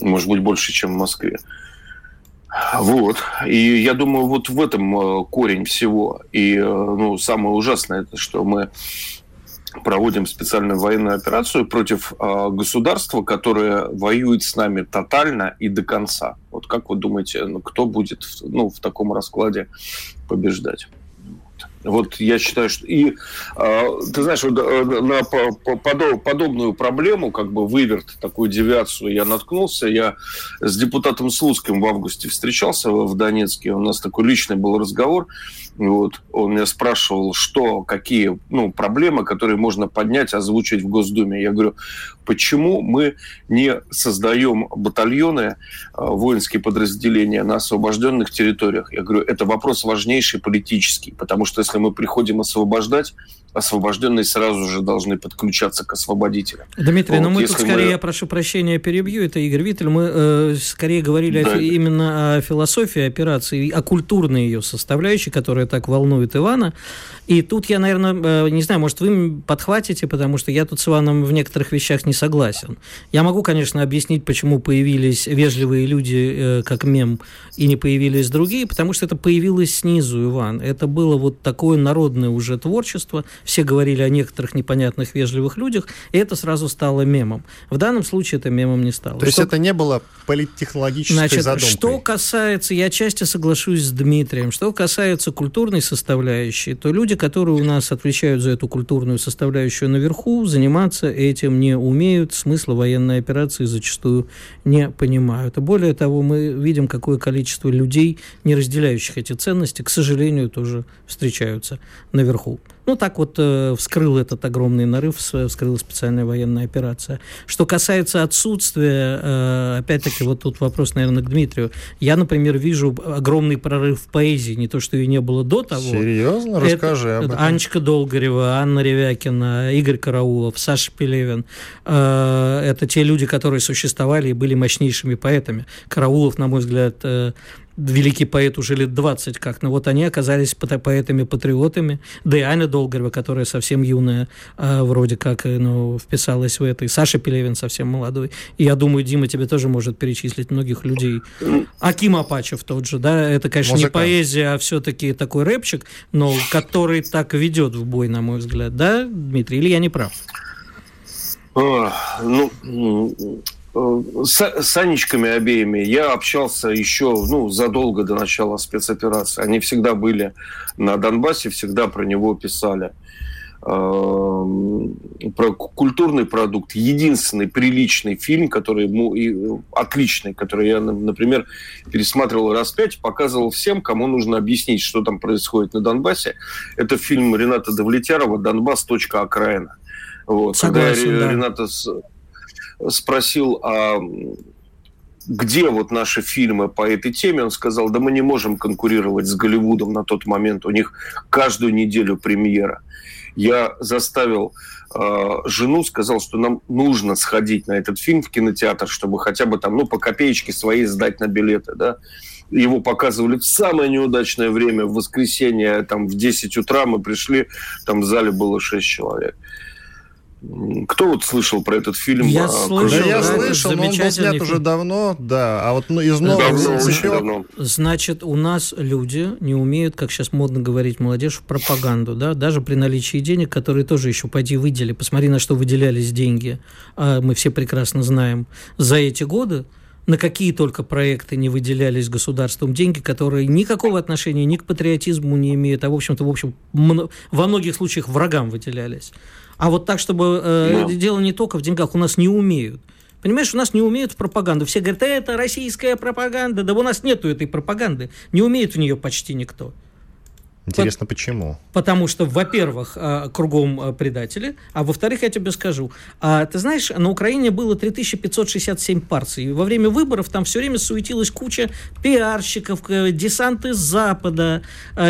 Может быть, больше, чем в Москве. Вот. И я думаю, вот в этом э, корень всего. И э, ну, самое ужасное, это что мы проводим специальную военную операцию против э, государства, которое воюет с нами тотально и до конца. Вот как вы думаете, ну, кто будет ну, в таком раскладе побеждать? Вот я считаю, что и э, ты знаешь, вот, э, на по, по, подоб, подобную проблему, как бы выверт, такую девиацию я наткнулся. Я с депутатом Слуцким в августе встречался в Донецке. У нас такой личный был разговор. Вот. Он меня спрашивал, что, какие ну, проблемы, которые можно поднять, озвучить в Госдуме. Я говорю, почему мы не создаем батальоны, э, воинские подразделения на освобожденных территориях? Я говорю, это вопрос важнейший политический, потому что если мы приходим освобождать, освобожденные сразу же должны подключаться к освободителям. Дмитрий, вот, но мы тут скорее, мы... я прошу прощения, перебью, это Игорь Виттель, мы э, скорее говорили да. о, именно о философии операции, о культурной ее составляющей, которая так волнует Ивана. И тут я, наверное, э, не знаю, может, вы подхватите, потому что я тут с Иваном в некоторых вещах не согласен. Я могу, конечно, объяснить, почему появились вежливые люди э, как мем, и не появились другие, потому что это появилось снизу, Иван. Это было вот такое народное уже творчество. Все говорили о некоторых непонятных вежливых людях, и это сразу стало мемом. В данном случае это мемом не стало. То есть это не было политтехнологической Значит, задумкой? что касается, я часто соглашусь с Дмитрием, что касается культурной составляющей, то люди, которые у нас отвечают за эту культурную составляющую наверху, заниматься этим не умеют, смысла военной операции зачастую не понимают. И более того, мы видим, какое количество людей, не разделяющих эти ценности, к сожалению, тоже встречаются наверху. Ну, так вот э, вскрыл этот огромный нарыв, вскрыла специальная военная операция. Что касается отсутствия, э, опять-таки, вот тут вопрос, наверное, к Дмитрию. Я, например, вижу огромный прорыв в поэзии, не то, что ее не было до того. Серьезно? Расскажи это, об этом. Анечка Долгорева, Анна Ревякина, Игорь Караулов, Саша Пелевин. Э, это те люди, которые существовали и были мощнейшими поэтами. Караулов, на мой взгляд, э, великий поэт уже лет 20 как, но вот они оказались поэтами-патриотами, да и Аня Долгорева которая совсем юная, э, вроде как, ну, вписалась в это, и Саша Пелевин совсем молодой. И я думаю, Дима тебе тоже может перечислить многих людей. Аким Апачев тот же, да, это, конечно, Музыкант. не поэзия, а все-таки такой рэпчик, но который так ведет в бой, на мой взгляд, да, Дмитрий, или я не прав? Ну, с, с Анечками обеими я общался еще ну, задолго до начала спецоперации. Они всегда были на Донбассе, всегда про него писали. Эм, про культурный продукт. Единственный приличный фильм, который отличный, который я, например, пересматривал раз пять, показывал всем, кому нужно объяснить, что там происходит на Донбассе. Это фильм Рената Давлетярова «Донбасс. Окраина». Вот. Согласен, Когда да. Рената спросил, а где вот наши фильмы по этой теме, он сказал, да мы не можем конкурировать с Голливудом на тот момент, у них каждую неделю премьера. Я заставил э, жену, сказал, что нам нужно сходить на этот фильм в кинотеатр, чтобы хотя бы там, ну, по копеечке своей сдать на билеты, да. Его показывали в самое неудачное время, в воскресенье, там, в 10 утра мы пришли, там в зале было 6 человек. Кто вот слышал про этот фильм? Я а, слышал, да, я слышал, но он был снят фильм. уже давно, да. А вот ну, из новых давно, очень давно. Значит, у нас люди не умеют, как сейчас модно говорить молодежь, пропаганду, да, даже при наличии денег, которые тоже еще пойди выдели. Посмотри, на что выделялись деньги. А мы все прекрасно знаем. За эти годы на какие только проекты не выделялись государством деньги, которые никакого отношения ни к патриотизму не имеют, а, в общем-то, в общем, во многих случаях врагам выделялись. А вот так, чтобы э, да. дело не только в деньгах, у нас не умеют. Понимаешь, у нас не умеют в пропаганду. Все говорят, это российская пропаганда. Да у нас нету этой пропаганды. Не умеет в нее почти никто. Интересно, По- почему? Потому что, во-первых, а, кругом а, предатели, а во-вторых, я тебе скажу, а, ты знаешь, на Украине было 3567 партий, и во время выборов там все время суетилась куча пиарщиков, десанты с Запада,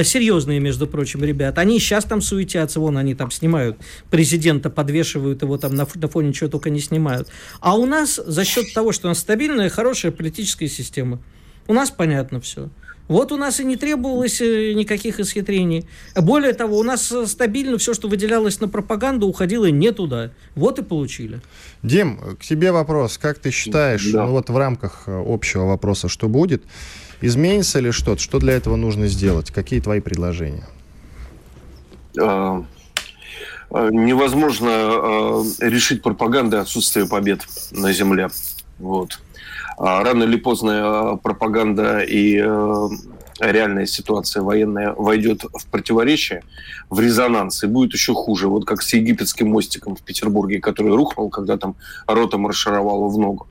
серьезные, между прочим, ребят. Они сейчас там суетятся, вон они там снимают президента, подвешивают его там на фоне чего только не снимают. А у нас за счет того, что у нас стабильная, хорошая политическая система, у нас понятно все. Вот у нас и не требовалось э, никаких исхитрений. Более того, у нас э, стабильно все, что выделялось на пропаганду, уходило не туда. Вот и получили. Дим, к тебе вопрос. Как ты считаешь, да. ну вот в рамках э, общего вопроса, что будет, изменится ли что-то? Что для этого нужно сделать? Какие твои предложения? А, невозможно а, решить пропагандой отсутствие побед на земле. Вот. А рано или поздно э, пропаганда и э, реальная ситуация военная войдет в противоречие, в резонанс, и будет еще хуже. Вот как с египетским мостиком в Петербурге, который рухнул, когда там рота маршировала в ногу.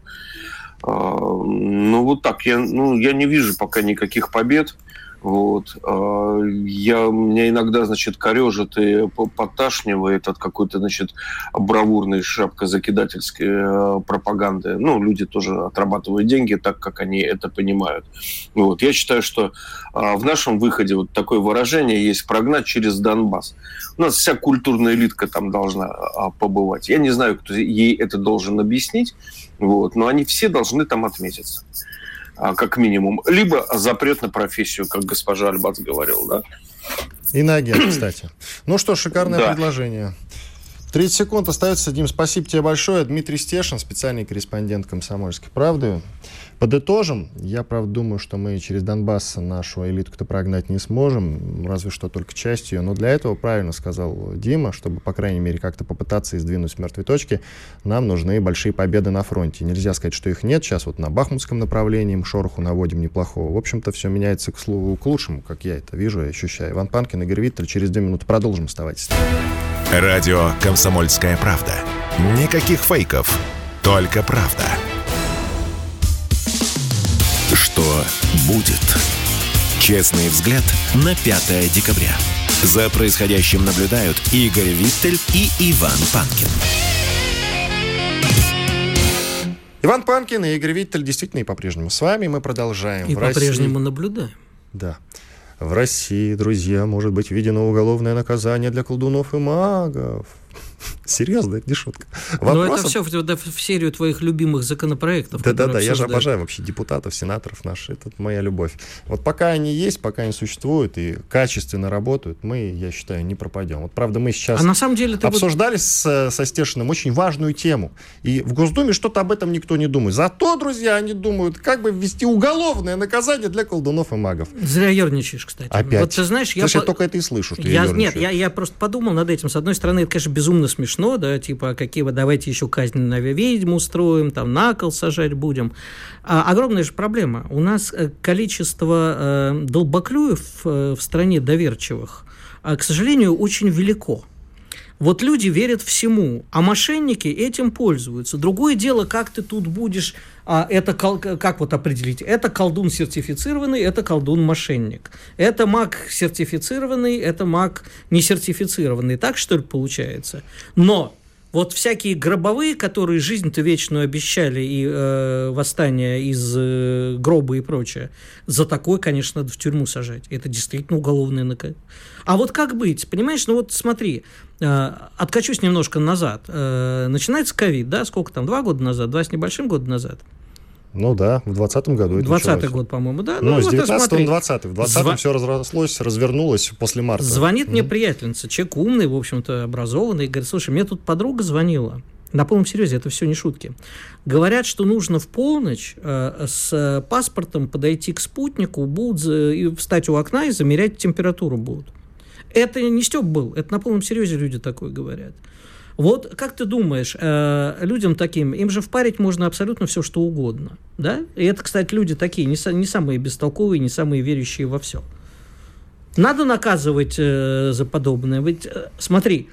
А, ну, вот так. Я, ну, я не вижу пока никаких побед. Вот. А, я, меня иногда, значит, корежит и поташнивает от какой-то, значит, бравурной шапкозакидательской э, пропаганды. Ну, люди тоже отрабатывают деньги так, как они это понимают. Вот. Я считаю, что а, в нашем выходе вот такое выражение есть «прогнать через Донбасс». У нас вся культурная элитка там должна а, побывать. Я не знаю, кто ей это должен объяснить, вот, но они все должны там отметиться. А, как минимум. Либо запрет на профессию, как госпожа Альбац говорил, да. И на агент, кстати. Ну что, шикарное да. предложение. 30 секунд остается. Дим, спасибо тебе большое. Дмитрий Стешин, специальный корреспондент «Комсомольской правды». Подытожим. Я, правда, думаю, что мы через Донбасс нашу элиту-то прогнать не сможем, разве что только частью. Но для этого, правильно сказал Дима, чтобы, по крайней мере, как-то попытаться издвинуть с мертвой точки, нам нужны большие победы на фронте. Нельзя сказать, что их нет. Сейчас вот на Бахмутском направлении мы шороху наводим неплохого. В общем-то, все меняется к, к лучшему, как я это вижу и ощущаю. Иван Панкин, Игорь Виттель. Через две минуты продолжим. Оставайтесь. Радио «Комсомольская правда». Никаких фейков, только правда. Что будет? Честный взгляд на 5 декабря. За происходящим наблюдают Игорь Виттель и Иван Панкин. Иван Панкин и Игорь Виттель действительно и по-прежнему с вами. Мы продолжаем. И по-прежнему наблюдаем. Да. В России, друзья, может быть введено уголовное наказание для колдунов и магов. Серьезно, это не шутка. Вопросом... Но это все в, в серию твоих любимых законопроектов. Да-да-да, я же обожаю вообще депутатов, сенаторов наших. Это моя любовь. Вот пока они есть, пока они существуют и качественно работают, мы, я считаю, не пропадем. Вот правда, мы сейчас а на самом деле обсуждали вот... с, со Стешиным очень важную тему. И в Госдуме что-то об этом никто не думает. Зато, друзья, они думают, как бы ввести уголовное наказание для колдунов и магов. Зря ерничаешь, кстати. Опять. Вот ты знаешь, я, я только это и слышу, что я, я Нет, я, я просто подумал над этим. С одной стороны, это, конечно, безумно смешно, да, типа, какие вы давайте еще казнь на ведьму устроим, там, на кол сажать будем. А огромная же проблема. У нас э, количество э, долбоклюев э, в стране доверчивых, э, к сожалению, очень велико. Вот люди верят всему, а мошенники этим пользуются. Другое дело, как ты тут будешь, а, это как вот определить? Это колдун сертифицированный, это колдун мошенник. Это маг сертифицированный, это маг не сертифицированный. Так что ли получается? Но вот всякие гробовые, которые жизнь-то вечную обещали, и э, восстание из э, гроба и прочее, за такое, конечно, надо в тюрьму сажать. Это действительно уголовное наказание. А вот как быть? Понимаешь, ну вот смотри, э, откачусь немножко назад. Э, начинается ковид, да, сколько там, два года назад, два с небольшим года назад – ну да, в 2020 году. 20 год, по-моему, да? Ну, ну с 19 на 20 В 20 Зва... все разрослось, развернулось после марта. Звонит mm-hmm. мне приятельница, человек умный, в общем-то, образованный, и говорит, слушай, мне тут подруга звонила. На полном серьезе, это все не шутки. Говорят, что нужно в полночь э, с паспортом подойти к спутнику, будут и встать у окна и замерять температуру будут. Это не Степ был, это на полном серьезе люди такое говорят. Вот как ты думаешь, э, людям таким, им же впарить можно абсолютно все, что угодно, да? И это, кстати, люди такие, не, не самые бестолковые, не самые верящие во все. Надо наказывать э, за подобное. Ведь, э, смотри,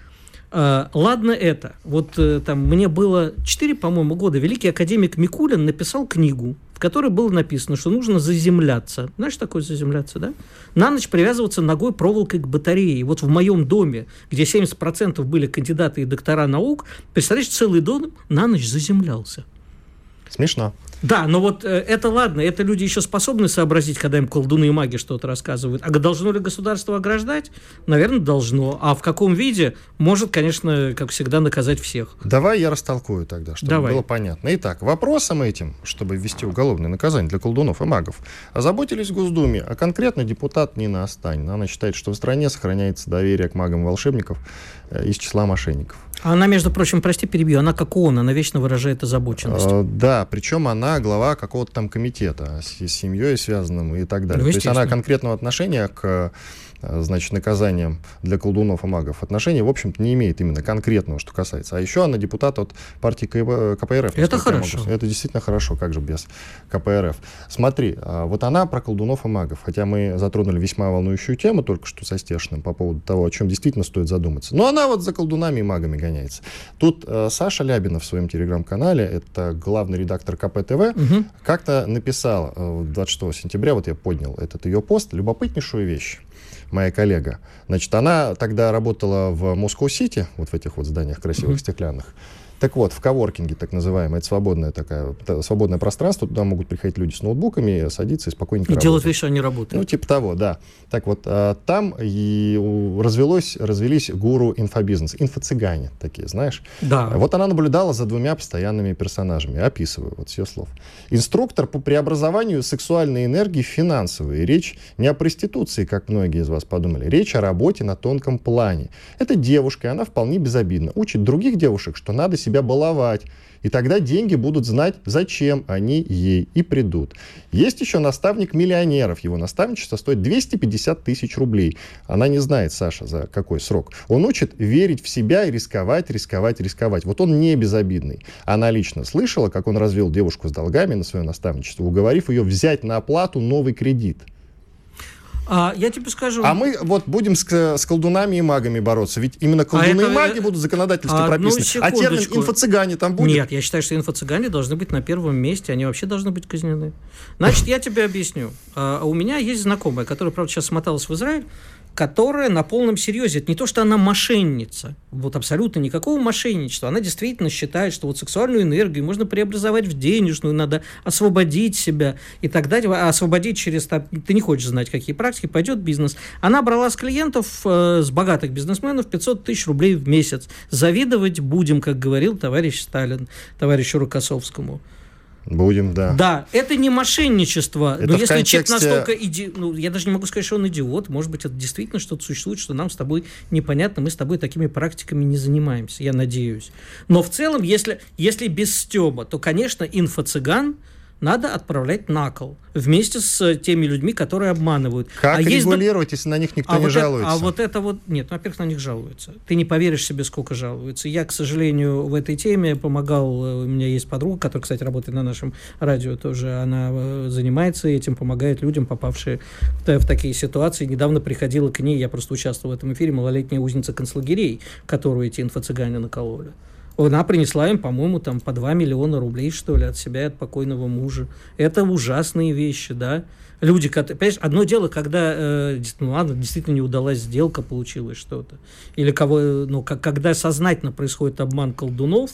э, ладно это. Вот э, там мне было 4, по-моему, года. Великий академик Микулин написал книгу в которой было написано, что нужно заземляться. Знаешь, такое заземляться, да? На ночь привязываться ногой проволокой к батарее. И вот в моем доме, где 70% были кандидаты и доктора наук, представляешь, целый дом на ночь заземлялся. Смешно. Да, но вот э, это ладно, это люди еще способны сообразить, когда им колдуны и маги что-то рассказывают. А должно ли государство ограждать? Наверное, должно. А в каком виде? Может, конечно, как всегда, наказать всех. Давай я растолкую тогда, чтобы Давай. было понятно. Итак, вопросом этим, чтобы ввести уголовное наказание для колдунов и магов, озаботились в Госдуме, а конкретно депутат Нина Останина. Она считает, что в стране сохраняется доверие к магам волшебников э, из числа мошенников. Она, между прочим, прости, перебью, она как он, она вечно выражает озабоченность. А, да, причем она глава какого-то там комитета с семьей связанным и так далее. Ну, То есть она конкретного отношения к Э, значит, наказанием для колдунов и магов отношения, в общем-то, не имеет именно конкретного, что касается. А еще она депутат от партии КПРФ. Это хорошо. Это действительно хорошо, как же без КПРФ. Смотри, а, вот она про колдунов и магов, хотя мы затронули весьма волнующую тему только что со Стешиным по поводу того, о чем действительно стоит задуматься. Но она вот за колдунами и магами гоняется. Тут э, Саша Лябина в своем телеграм-канале, это главный редактор КПТВ, угу. как-то написал э, 26 сентября, вот я поднял этот ее пост, любопытнейшую вещь моя коллега. Значит, она тогда работала в Москва-Сити, вот в этих вот зданиях красивых, mm-hmm. стеклянных. Так вот, в коворкинге, так называемое, это свободное, такое, свободное пространство, туда могут приходить люди с ноутбуками, садиться и спокойненько И работать. делать вещи, они работают. Ну, типа того, да. Так вот, а, там и развелось, развелись гуру инфобизнес, инфо-цыгане такие, знаешь? Да. Вот она наблюдала за двумя постоянными персонажами, описываю вот ее слов. Инструктор по преобразованию сексуальной энергии в финансовые. Речь не о проституции, как многие из вас подумали, речь о работе на тонком плане. Это девушка, и она вполне безобидна. Учит других девушек, что надо себя баловать. И тогда деньги будут знать, зачем они ей и придут. Есть еще наставник миллионеров. Его наставничество стоит 250 тысяч рублей. Она не знает, Саша, за какой срок. Он учит верить в себя и рисковать, рисковать, рисковать. Вот он не безобидный. Она лично слышала, как он развел девушку с долгами на свое наставничество, уговорив ее взять на оплату новый кредит. А, я тебе скажу. А мы вот будем с, с колдунами и магами бороться. Ведь именно а колдуны а это... и маги будут законодательством а, прописаны. А термин инфо-цыгане там будет? Нет, я считаю, что инфо-цыгане должны быть на первом месте. Они вообще должны быть казнены. Значит, я тебе объясню. А, у меня есть знакомая, которая, правда, сейчас смоталась в Израиль. Которая на полном серьезе. Это не то, что она мошенница. Вот абсолютно никакого мошенничества. Она действительно считает, что вот сексуальную энергию можно преобразовать в денежную, надо освободить себя и так далее. А освободить через... Ты не хочешь знать, какие практики, пойдет бизнес. Она брала с клиентов, э, с богатых бизнесменов 500 тысяч рублей в месяц. Завидовать будем, как говорил товарищ Сталин, товарищу Рокоссовскому. Будем, да. Да, это не мошенничество. Это но если контексте... человек настолько иди... ну, я даже не могу сказать, что он идиот, может быть, это действительно что-то существует, что нам с тобой непонятно, мы с тобой такими практиками не занимаемся, я надеюсь. Но в целом, если, если без стеба, то, конечно, инфо-цыган – надо отправлять на кол вместе с теми людьми, которые обманывают. Как а регулировать, есть... если на них никто а не вот жалуется? Это, а вот это вот... Нет, ну, во-первых, на них жалуются. Ты не поверишь себе, сколько жалуются. Я, к сожалению, в этой теме помогал... Э, у меня есть подруга, которая, кстати, работает на нашем радио тоже. Она э, занимается этим, помогает людям, попавшие в такие ситуации. Недавно приходила к ней, я просто участвовал в этом эфире, малолетняя узница концлагерей, которую эти инфо-цыгане накололи. Она принесла им, по-моему, там по 2 миллиона рублей, что ли, от себя и от покойного мужа. Это ужасные вещи, да. Люди, понимаешь, одно дело, когда э, ну, ладно, действительно не удалась сделка, получилось что-то. Или кого, ну, как, когда сознательно происходит обман колдунов,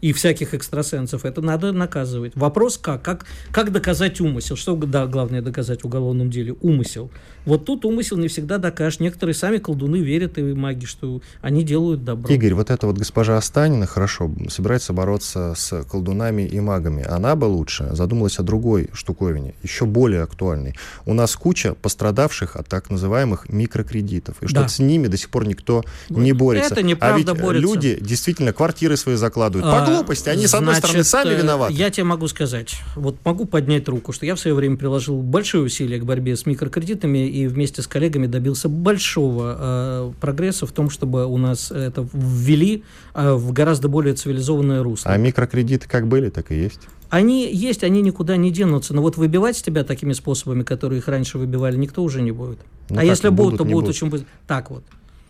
и всяких экстрасенсов, это надо наказывать. Вопрос как? Как, как доказать умысел? Что да, главное доказать в уголовном деле? Умысел. Вот тут умысел не всегда докажешь. Некоторые сами колдуны верят и маги, что они делают добро. Игорь, вот эта вот госпожа Останина хорошо собирается бороться с колдунами и магами. Она бы лучше задумалась о другой штуковине, еще более актуальной. У нас куча пострадавших от так называемых микрокредитов. И что да. с ними до сих пор никто не борется. Это неправда а ведь борется. люди действительно квартиры свои закладывают. А, По глупости. Они, с одной значит, стороны, сами э, виноваты. Я тебе могу сказать, вот могу поднять руку, что я в свое время приложил большое усилие к борьбе с микрокредитами и вместе с коллегами добился большого э, прогресса в том, чтобы у нас это ввели э, в гораздо более цивилизованное русло. А микрокредиты как были, так и есть. Они есть, они никуда не денутся. Но вот выбивать тебя такими способами, которые их раньше выбивали, никто уже не будет. Ну, а если будут, то будут, будут очень быстро. Так вот.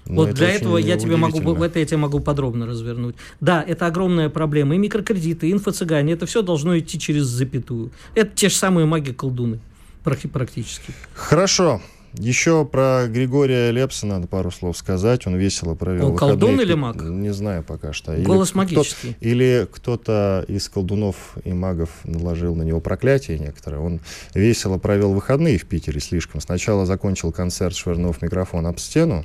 Но ну, вот для этого я тебе могу, это я тебе могу подробно развернуть. Да, это огромная проблема. И микрокредиты, и инфо-цыгане, это все должно идти через запятую. Это те же самые маги-колдуны практически. Хорошо. Еще про Григория Лепса надо пару слов сказать. Он весело провел Он колдун или маг? Не знаю пока что. Или Голос магический. Кто или кто-то из колдунов и магов наложил на него проклятие некоторое. Он весело провел выходные в Питере слишком. Сначала закончил концерт, швырнув микрофон об стену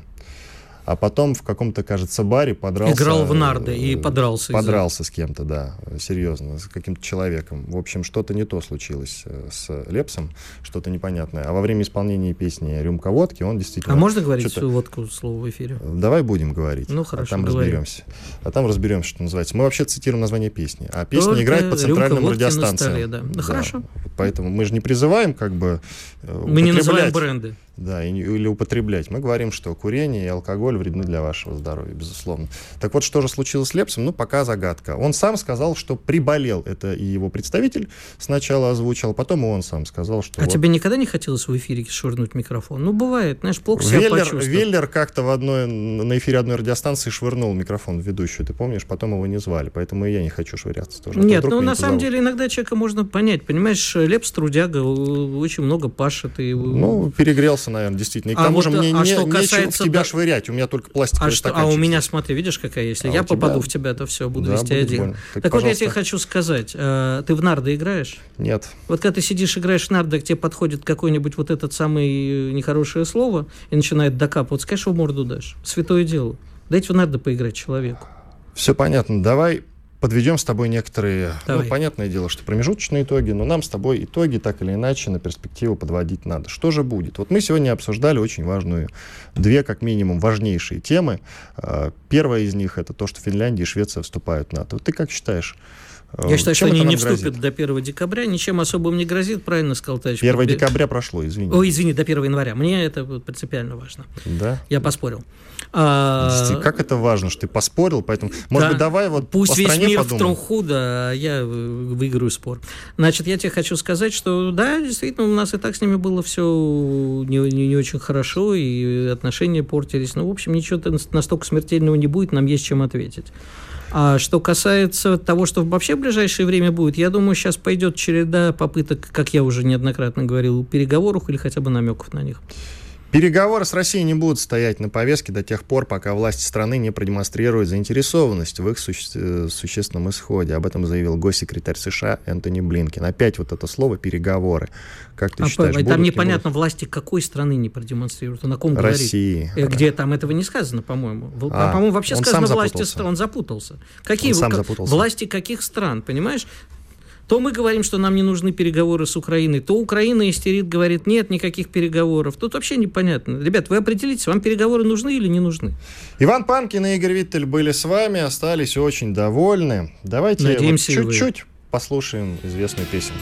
а потом в каком-то, кажется, баре подрался. Играл в нарды и подрался. Подрался с кем-то, да, серьезно, с каким-то человеком. В общем, что-то не то случилось э, с Лепсом, что-то непонятное. А во время исполнения песни «Рюмка водки» он действительно... А можно говорить свою водку слово в эфире? Давай будем говорить. Ну, хорошо, А там говори. разберемся. А там разберемся, что называется. Мы вообще цитируем название песни. А песня Только играет по центральным радиостанциям. Столе, да. Ну, да, хорошо. Поэтому мы же не призываем как бы э, Мы не называем бренды да, или употреблять. Мы говорим, что курение и алкоголь вредны для вашего здоровья, безусловно. Так вот, что же случилось с Лепсом? Ну, пока загадка. Он сам сказал, что приболел. Это и его представитель сначала озвучил, потом и он сам сказал, что... А вот... тебе никогда не хотелось в эфире швырнуть микрофон? Ну, бывает, знаешь, плохо себя Веллер, Веллер как-то в одной, на эфире одной радиостанции швырнул микрофон в ведущую, ты помнишь? Потом его не звали, поэтому и я не хочу швыряться тоже. А Нет, ну, на самом деле, иногда человека можно понять. Понимаешь, Лепс трудяга, очень много пашет. И... Ну, перегрелся наверное, действительно. И к а тому вот, же мне а не, что касается... в тебя швырять, у меня только пластиковый а что, А у меня, смотри, видишь, какая, если а я попаду тебя... в тебя, то все, буду да, вести один. Так, так вот я тебе хочу сказать, э, ты в нарды играешь? Нет. Вот когда ты сидишь, играешь в нарды, к тебе подходит какое-нибудь вот этот самое э, нехорошее слово и начинает докапываться, конечно, в морду дашь. Святое дело. Дайте в нарды поиграть человеку. Все понятно. Давай подведем с тобой некоторые, ну, Давай. ну, понятное дело, что промежуточные итоги, но нам с тобой итоги так или иначе на перспективу подводить надо. Что же будет? Вот мы сегодня обсуждали очень важную, две как минимум важнейшие темы. А, первая из них это то, что Финляндия и Швеция вступают в НАТО. Ты как считаешь, я считаю, Чем что они не вступят грозит? до 1 декабря, ничем особым не грозит, правильно сказал товарищ. 1 декабря прошло, извини. Ой, извини, до 1 января. Мне это принципиально важно. Да? Я поспорил. А... Как это важно, что ты поспорил, поэтому, может да. быть, давай вот Пусть весь мир подумаем. в труху, да, а я выиграю спор. Значит, я тебе хочу сказать, что да, действительно, у нас и так с ними было все не, не, не очень хорошо, и отношения портились. Ну, в общем, ничего настолько смертельного не будет, нам есть чем ответить. А что касается того, что вообще в ближайшее время будет, я думаю, сейчас пойдет череда попыток, как я уже неоднократно говорил, переговоров или хотя бы намеков на них. Переговоры с Россией не будут стоять на повестке до тех пор, пока власти страны не продемонстрируют заинтересованность в их суще... Существенном исходе. Об этом заявил госсекретарь США Энтони Блинкен. Опять вот это слово «переговоры». Как ты а считаешь, Там будут, непонятно, будут? власти какой страны не продемонстрируют. На ком России. говорит? Э, где там этого не сказано, по-моему. А, по-моему, вообще сказано власти стран. Он запутался. Какие он сам запутался. власти каких стран, понимаешь? То мы говорим, что нам не нужны переговоры с Украиной, то Украина истерит, говорит, нет никаких переговоров. Тут вообще непонятно. Ребят, вы определитесь, вам переговоры нужны или не нужны? Иван Панкин и Игорь Виттель были с вами, остались очень довольны. Давайте Надеемся, вот чуть-чуть послушаем известную песенку.